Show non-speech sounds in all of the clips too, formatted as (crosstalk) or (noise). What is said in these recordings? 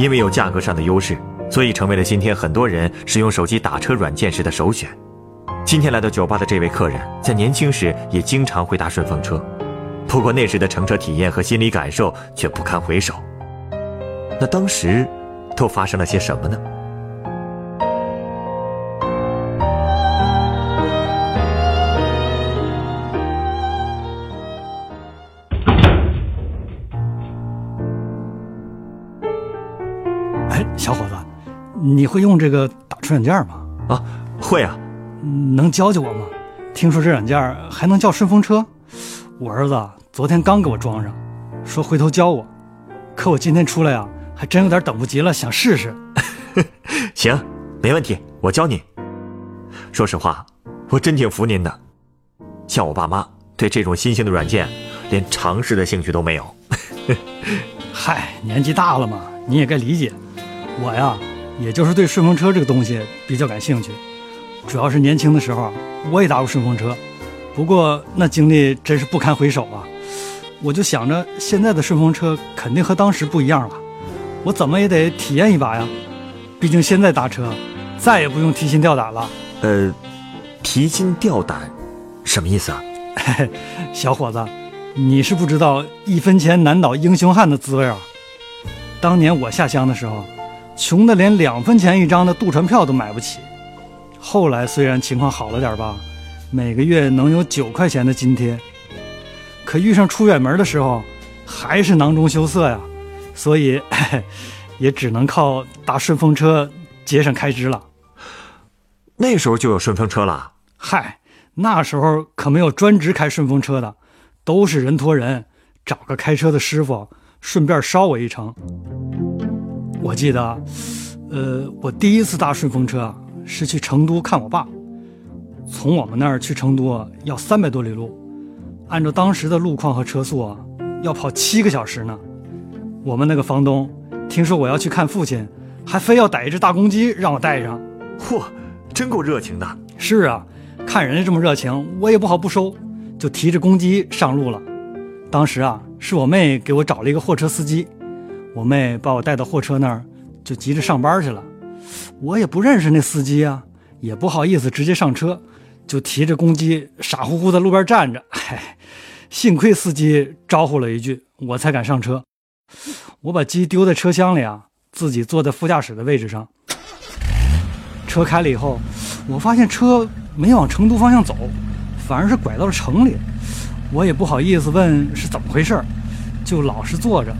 因为有价格上的优势，所以成为了今天很多人使用手机打车软件时的首选。今天来到酒吧的这位客人，在年轻时也经常会搭顺风车，不过那时的乘车体验和心理感受却不堪回首。那当时都发生了些什么呢？你会用这个打车软件吗？啊，会啊，能教教我吗？听说这软件还能叫顺风车，我儿子昨天刚给我装上，说回头教我。可我今天出来呀，还真有点等不及了，想试试。(laughs) 行，没问题，我教你。说实话，我真挺服您的。像我爸妈对这种新兴的软件，连尝试的兴趣都没有。(laughs) 嗨，年纪大了嘛，你也该理解。我呀，也就是对顺风车这个东西比较感兴趣，主要是年轻的时候我也搭过顺风车，不过那经历真是不堪回首啊！我就想着现在的顺风车肯定和当时不一样了，我怎么也得体验一把呀！毕竟现在搭车再也不用提心吊胆了。呃，提心吊胆，什么意思啊？嘿嘿，小伙子，你是不知道一分钱难倒英雄汉的滋味啊！当年我下乡的时候。穷的连两分钱一张的渡船票都买不起，后来虽然情况好了点吧，每个月能有九块钱的津贴，可遇上出远门的时候，还是囊中羞涩呀，所以 (laughs) 也只能靠搭顺风车节省开支了。那时候就有顺风车了？嗨，那时候可没有专职开顺风车的，都是人托人，找个开车的师傅，顺便捎我一程。我记得，呃，我第一次搭顺风车是去成都看我爸。从我们那儿去成都要三百多里路，按照当时的路况和车速啊，要跑七个小时呢。我们那个房东听说我要去看父亲，还非要逮一只大公鸡让我带上。嚯，真够热情的。是啊，看人家这么热情，我也不好不收，就提着公鸡上路了。当时啊，是我妹给我找了一个货车司机。我妹把我带到货车那儿，就急着上班去了。我也不认识那司机啊，也不好意思直接上车，就提着公鸡傻乎乎在路边站着。嗨，幸亏司机招呼了一句，我才敢上车。我把鸡丢在车厢里啊，自己坐在副驾驶的位置上。车开了以后，我发现车没往成都方向走，反而是拐到了城里。我也不好意思问是怎么回事，就老实坐着。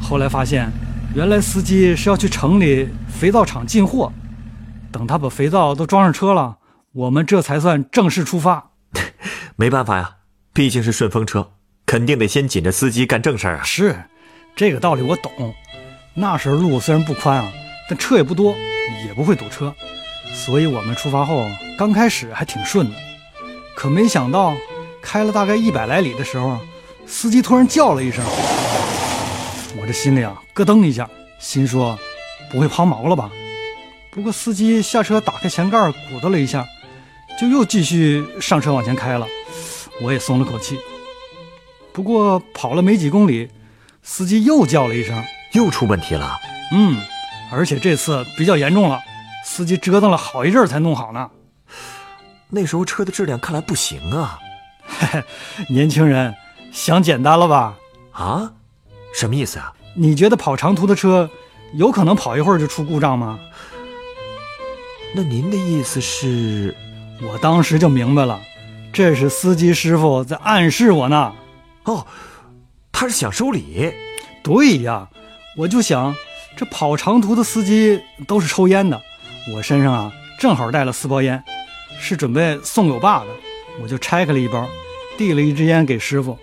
后来发现，原来司机是要去城里肥皂厂进货。等他把肥皂都装上车了，我们这才算正式出发。(laughs) 没办法呀，毕竟是顺风车，肯定得先紧着司机干正事儿啊。是，这个道理我懂。那时候路虽然不宽啊，但车也不多，也不会堵车，所以我们出发后刚开始还挺顺的。可没想到，开了大概一百来里的时候，司机突然叫了一声。我这心里啊咯噔一下，心说不会抛锚了吧？不过司机下车打开前盖，鼓捣了一下，就又继续上车往前开了。我也松了口气。不过跑了没几公里，司机又叫了一声，又出问题了。嗯，而且这次比较严重了，司机折腾了好一阵才弄好呢。那时候车的质量看来不行啊。嘿嘿，年轻人想简单了吧？啊？什么意思啊？你觉得跑长途的车有可能跑一会儿就出故障吗？那您的意思是？我当时就明白了，这是司机师傅在暗示我呢。哦，他是想收礼。对呀，我就想，这跑长途的司机都是抽烟的，我身上啊正好带了四包烟，是准备送给我爸的。我就拆开了一包，递了一支烟给师傅。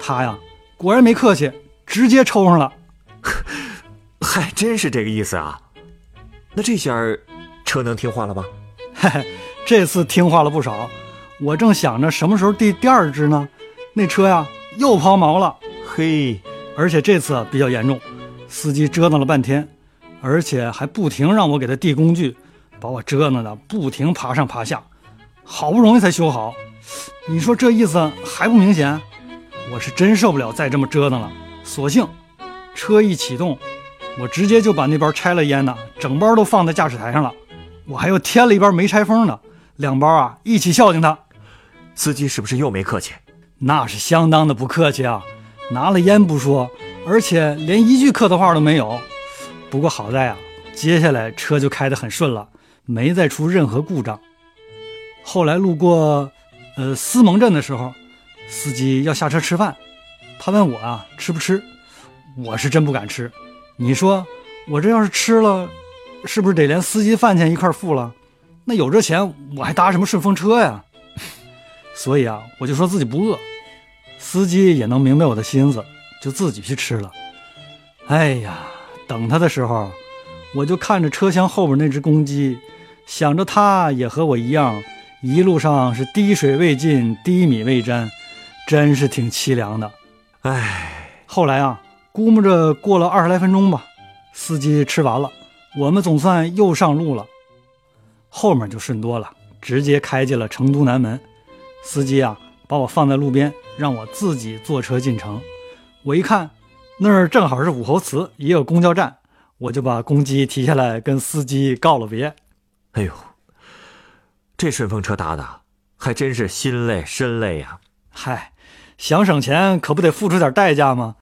他呀，果然没客气。直接抽上了，(laughs) 嗨，真是这个意思啊。那这下车能听话了吧？嘿嘿，这次听话了不少。我正想着什么时候递第二只呢，那车呀又抛锚了。嘿，而且这次比较严重，司机折腾了半天，而且还不停让我给他递工具，把我折腾的不停爬上爬下，好不容易才修好。你说这意思还不明显？我是真受不了再这么折腾了，索性车一启动，我直接就把那包拆了烟呢整包都放在驾驶台上了，我还又添了一包没拆封的，两包啊一起孝敬他。司机是不是又没客气？那是相当的不客气啊！拿了烟不说，而且连一句客套话都没有。不过好在啊，接下来车就开得很顺了，没再出任何故障。后来路过呃思蒙镇的时候，司机要下车吃饭，他问我啊吃不吃？我是真不敢吃。你说我这要是吃了，是不是得连司机饭钱一块付了？那有这钱我还搭什么顺风车呀？所以啊，我就说自己不饿，司机也能明白我的心思，就自己去吃了。哎呀，等他的时候，我就看着车厢后边那只公鸡，想着它也和我一样，一路上是滴水未进，滴米未沾，真是挺凄凉的。唉，后来啊，估摸着过了二十来分钟吧，司机吃完了，我们总算又上路了，后面就顺多了，直接开进了成都南门。司机啊，把我放在路边，让我自己坐车进城。我一看，那儿正好是武侯祠，也有公交站，我就把公鸡提下来，跟司机告了别。哎呦，这顺风车搭的还真是心累身累呀！嗨，想省钱可不得付出点代价吗？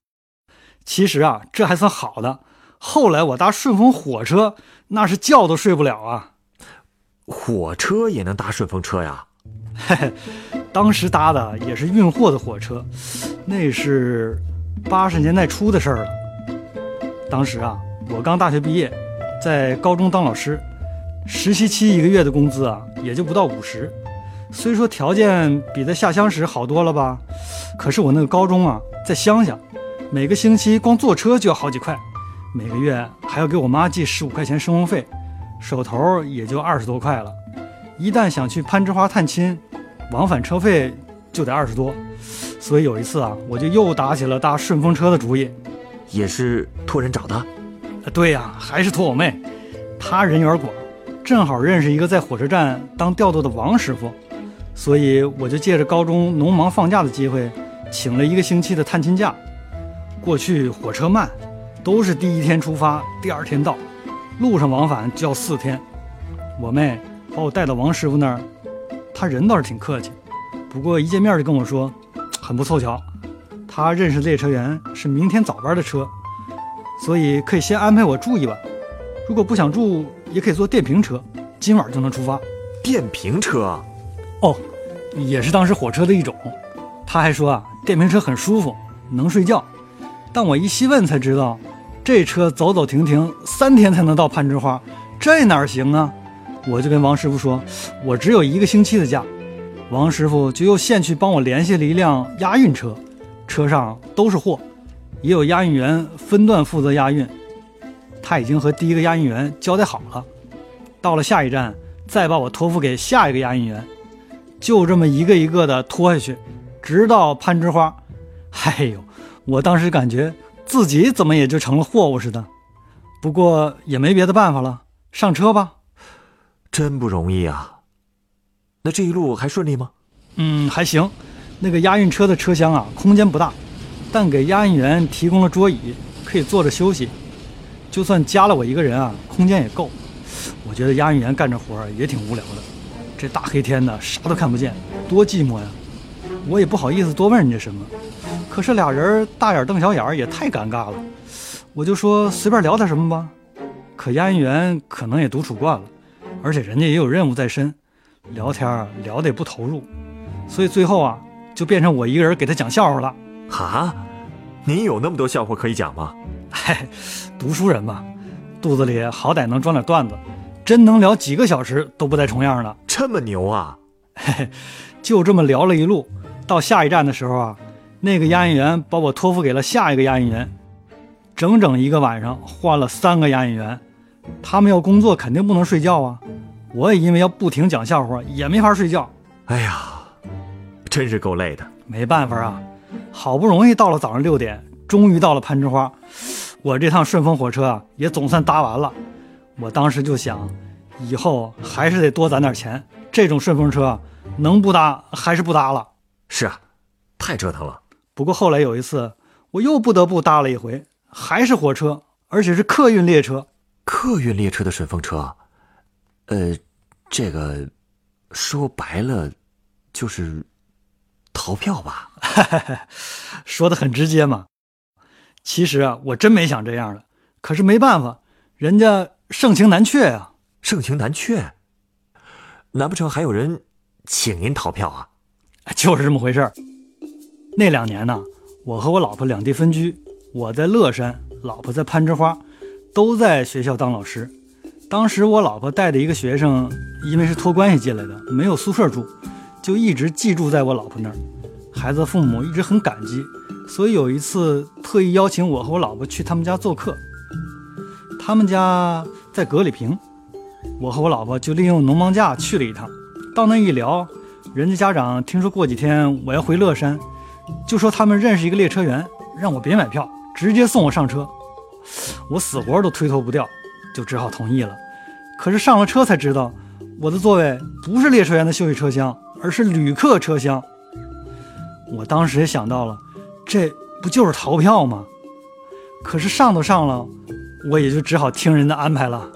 其实啊，这还算好的。后来我搭顺风火车，那是觉都睡不了啊。火车也能搭顺风车呀？嘿嘿，当时搭的也是运货的火车，那是八十年代初的事儿了。当时啊，我刚大学毕业，在高中当老师，实习期一个月的工资啊，也就不到五十。虽说条件比在下乡时好多了吧，可是我那个高中啊，在乡下，每个星期光坐车就要好几块，每个月还要给我妈寄十五块钱生活费，手头也就二十多块了。一旦想去攀枝花探亲，往返车费就得二十多，所以有一次啊，我就又打起了搭顺风车的主意。也是托人找的？对呀，还是托我妹，她人缘广，正好认识一个在火车站当调度的王师傅，所以我就借着高中农忙放假的机会，请了一个星期的探亲假。过去火车慢，都是第一天出发，第二天到，路上往返就要四天。我妹把我带到王师傅那儿。他人倒是挺客气，不过一见面就跟我说，很不凑巧，他认识列车员是明天早班的车，所以可以先安排我住一晚。如果不想住，也可以坐电瓶车，今晚就能出发。电瓶车？哦，也是当时火车的一种。他还说啊，电瓶车很舒服，能睡觉。但我一细问才知道，这车走走停停三天才能到攀枝花，这哪行啊？我就跟王师傅说，我只有一个星期的假，王师傅就又现去帮我联系了一辆押运车，车上都是货，也有押运员分段负责押运。他已经和第一个押运员交代好了，到了下一站再把我托付给下一个押运员，就这么一个一个的拖下去，直到攀枝花。哎呦，我当时感觉自己怎么也就成了货物似的，不过也没别的办法了，上车吧。真不容易啊！那这一路还顺利吗？嗯，还行。那个押运车的车厢啊，空间不大，但给押运员提供了桌椅，可以坐着休息。就算加了我一个人啊，空间也够。我觉得押运员干这活也挺无聊的，这大黑天的啥都看不见，多寂寞呀！我也不好意思多问人家什么，可是俩人大眼瞪小眼也太尴尬了。我就说随便聊点什么吧，可押运员可能也独处惯了。而且人家也有任务在身，聊天聊得也不投入，所以最后啊，就变成我一个人给他讲笑话了。哈，您有那么多笑话可以讲吗？(laughs) 嗨，读书人嘛，肚子里好歹能装点段子，真能聊几个小时都不带重样的。这么牛啊！嘿嘿，就这么聊了一路，到下一站的时候啊，那个押运员把我托付给了下一个押运员。整整一个晚上换了三个押运员，他们要工作肯定不能睡觉啊。我也因为要不停讲笑话，也没法睡觉。哎呀，真是够累的。没办法啊，好不容易到了早上六点，终于到了攀枝花，我这趟顺风火车啊也总算搭完了。我当时就想，以后还是得多攒点钱，这种顺风车能不搭还是不搭了。是啊，太折腾了。不过后来有一次，我又不得不搭了一回，还是火车，而且是客运列车。客运列车的顺风车，呃，这个说白了就是逃票吧？(laughs) 说的很直接嘛。其实啊，我真没想这样的，可是没办法，人家盛情难却啊。盛情难却？难不成还有人请您逃票啊？就是这么回事儿。那两年呢，我和我老婆两地分居，我在乐山，老婆在攀枝花，都在学校当老师。当时我老婆带的一个学生，因为是托关系进来的，没有宿舍住，就一直寄住在我老婆那儿。孩子父母一直很感激，所以有一次特意邀请我和我老婆去他们家做客。他们家在格里坪，我和我老婆就利用农忙假去了一趟。到那一聊，人家家长听说过几天我要回乐山，就说他们认识一个列车员，让我别买票，直接送我上车。我死活都推脱不掉，就只好同意了。可是上了车才知道，我的座位不是列车员的休息车厢，而是旅客车厢。我当时也想到了，这不就是逃票吗？可是上都上了，我也就只好听人的安排了。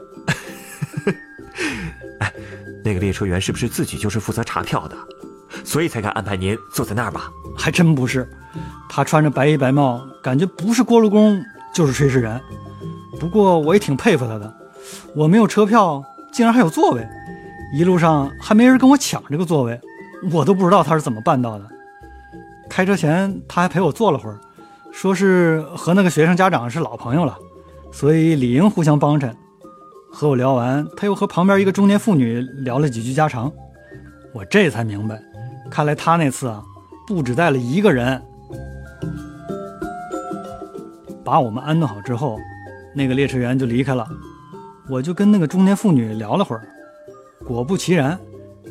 (laughs) 哎，那个列车员是不是自己就是负责查票的，所以才敢安排您坐在那儿吧？还真不是，他穿着白衣白帽，感觉不是锅炉工就是炊事员。不过我也挺佩服他的，我没有车票，竟然还有座位，一路上还没人跟我抢这个座位，我都不知道他是怎么办到的。开车前他还陪我坐了会儿，说是和那个学生家长是老朋友了，所以理应互相帮衬。和我聊完，他又和旁边一个中年妇女聊了几句家常，我这才明白，看来他那次啊，不止带了一个人。把我们安顿好之后，那个列车员就离开了，我就跟那个中年妇女聊了会儿。果不其然，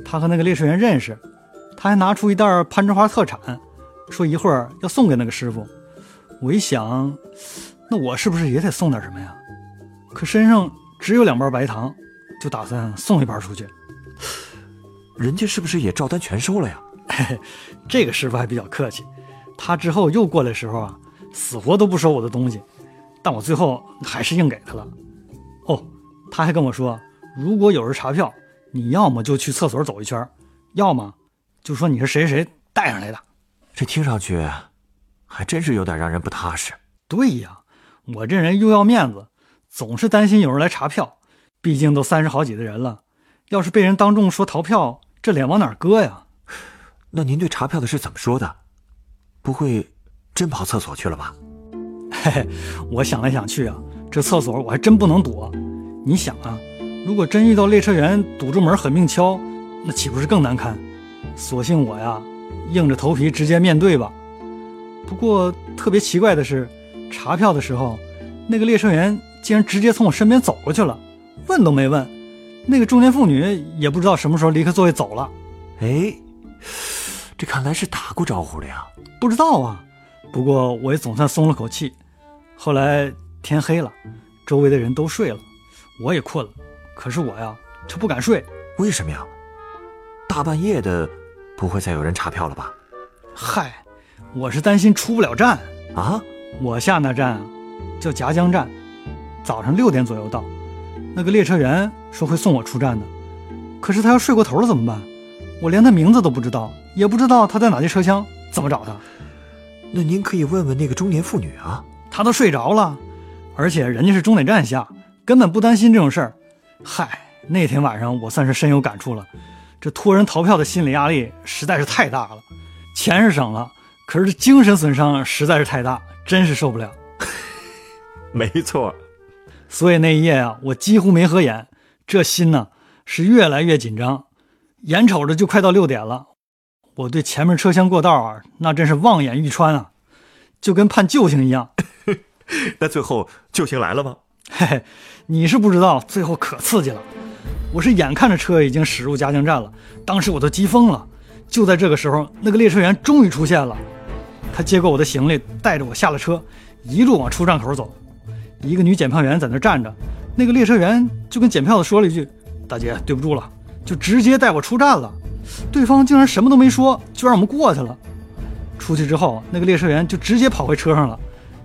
他和那个列车员认识，他还拿出一袋攀枝花特产，说一会儿要送给那个师傅。我一想，那我是不是也得送点什么呀？可身上只有两包白糖，就打算送一包出去。人家是不是也照单全收了呀？嘿嘿，这个师傅还比较客气，他之后又过来时候啊，死活都不收我的东西，但我最后还是硬给他了。哦，他还跟我说，如果有人查票，你要么就去厕所走一圈，要么就说你是谁谁带上来的。这听上去还真是有点让人不踏实。对呀，我这人又要面子，总是担心有人来查票，毕竟都三十好几的人了，要是被人当众说逃票，这脸往哪搁呀？(sighs) 那您对查票的是怎么说的？不会真跑厕所去了吧？嘿 (laughs) 嘿，我想来想去啊，这厕所我还真不能躲。你想啊，如果真遇到列车员堵住门狠命敲，那岂不是更难堪？索性我呀，硬着头皮直接面对吧。不过特别奇怪的是，查票的时候，那个列车员竟然直接从我身边走过去了，问都没问。那个中年妇女也不知道什么时候离开座位走了。哎，这看来是打过招呼的呀。不知道啊，不过我也总算松了口气。后来天黑了，周围的人都睡了，我也困了。可是我呀，却不敢睡。为什么呀？大半夜的，不会再有人查票了吧？嗨，我是担心出不了站。啊，我下那站啊，叫夹江站，早上六点左右到。那个列车员说会送我出站的，可是他要睡过头了怎么办？我连他名字都不知道，也不知道他在哪节车厢，怎么找他？那您可以问问那个中年妇女啊。她都睡着了，而且人家是终点站下，根本不担心这种事儿。嗨，那天晚上我算是深有感触了，这托人逃票的心理压力实在是太大了，钱是省了，可是这精神损伤实在是太大，真是受不了。(laughs) 没错，所以那一夜啊，我几乎没合眼，这心呢是越来越紧张，眼瞅着就快到六点了，我对前面车厢过道啊，那真是望眼欲穿啊，就跟盼救星一样。(laughs) 那最后救星来了吗？嘿嘿，你是不知道，最后可刺激了。我是眼看着车已经驶入嘉靖站了，当时我都急疯了。就在这个时候，那个列车员终于出现了。他接过我的行李，带着我下了车，一路往出站口走。一个女检票员在那站着，那个列车员就跟检票的说了一句：“大姐，对不住了。”就直接带我出站了。对方竟然什么都没说，就让我们过去了。出去之后，那个列车员就直接跑回车上了。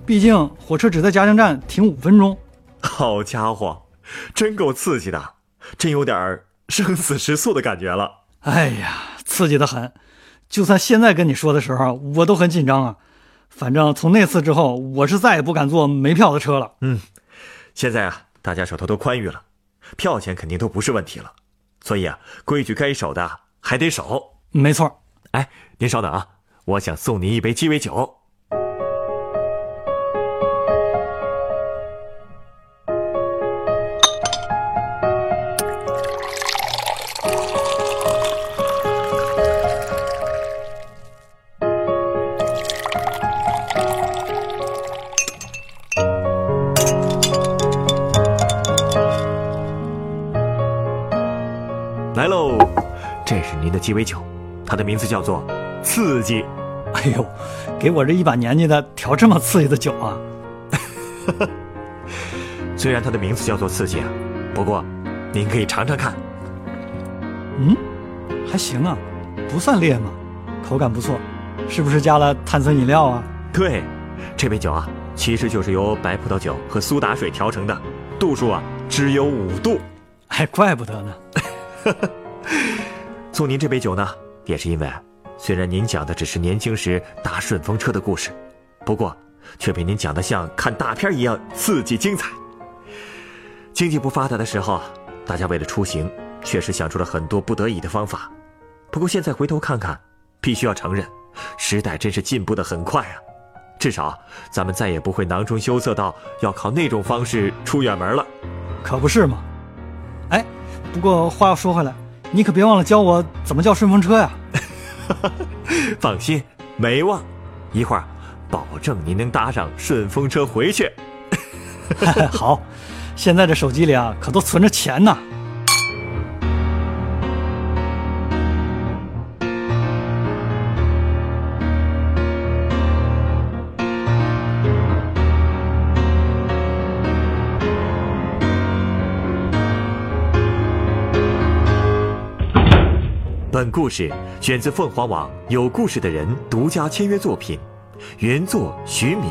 毕竟火车只在嘉兴站停五分钟。好家伙，真够刺激的，真有点生死时速的感觉了。哎呀，刺激的很。就算现在跟你说的时候，我都很紧张啊。反正从那次之后，我是再也不敢坐没票的车了。嗯，现在啊，大家手头都宽裕了，票钱肯定都不是问题了。所以啊，规矩该守的还得守。没错。哎，您稍等啊，我想送您一杯鸡尾酒。鸡尾酒，它的名字叫做“刺激”。哎呦，给我这一把年纪的调这么刺激的酒啊！(laughs) 虽然它的名字叫做“刺激”啊，不过您可以尝尝看。嗯，还行啊，不算烈嘛，口感不错。是不是加了碳酸饮料啊？对，这杯酒啊，其实就是由白葡萄酒和苏打水调成的，度数啊只有五度。哎，怪不得呢。(laughs) 送您这杯酒呢，也是因为，虽然您讲的只是年轻时搭顺风车的故事，不过却被您讲的像看大片一样刺激精彩。经济不发达的时候，大家为了出行，确实想出了很多不得已的方法。不过现在回头看看，必须要承认，时代真是进步的很快啊！至少咱们再也不会囊中羞涩到要靠那种方式出远门了。可不是嘛？哎。不过话又说回来，你可别忘了教我怎么叫顺风车呀！(laughs) 放心，没忘。一会儿，保证您能搭上顺风车回去。(laughs) 好，现在这手机里啊，可都存着钱呢。故事选自凤凰网《有故事的人》独家签约作品，原作徐敏，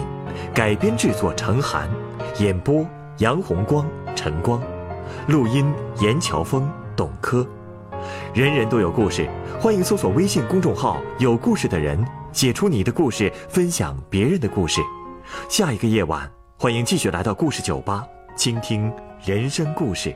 改编制作陈寒，演播杨红光、陈光，录音严乔峰、董珂。人人都有故事，欢迎搜索微信公众号“有故事的人”，写出你的故事，分享别人的故事。下一个夜晚，欢迎继续来到故事酒吧，倾听人生故事。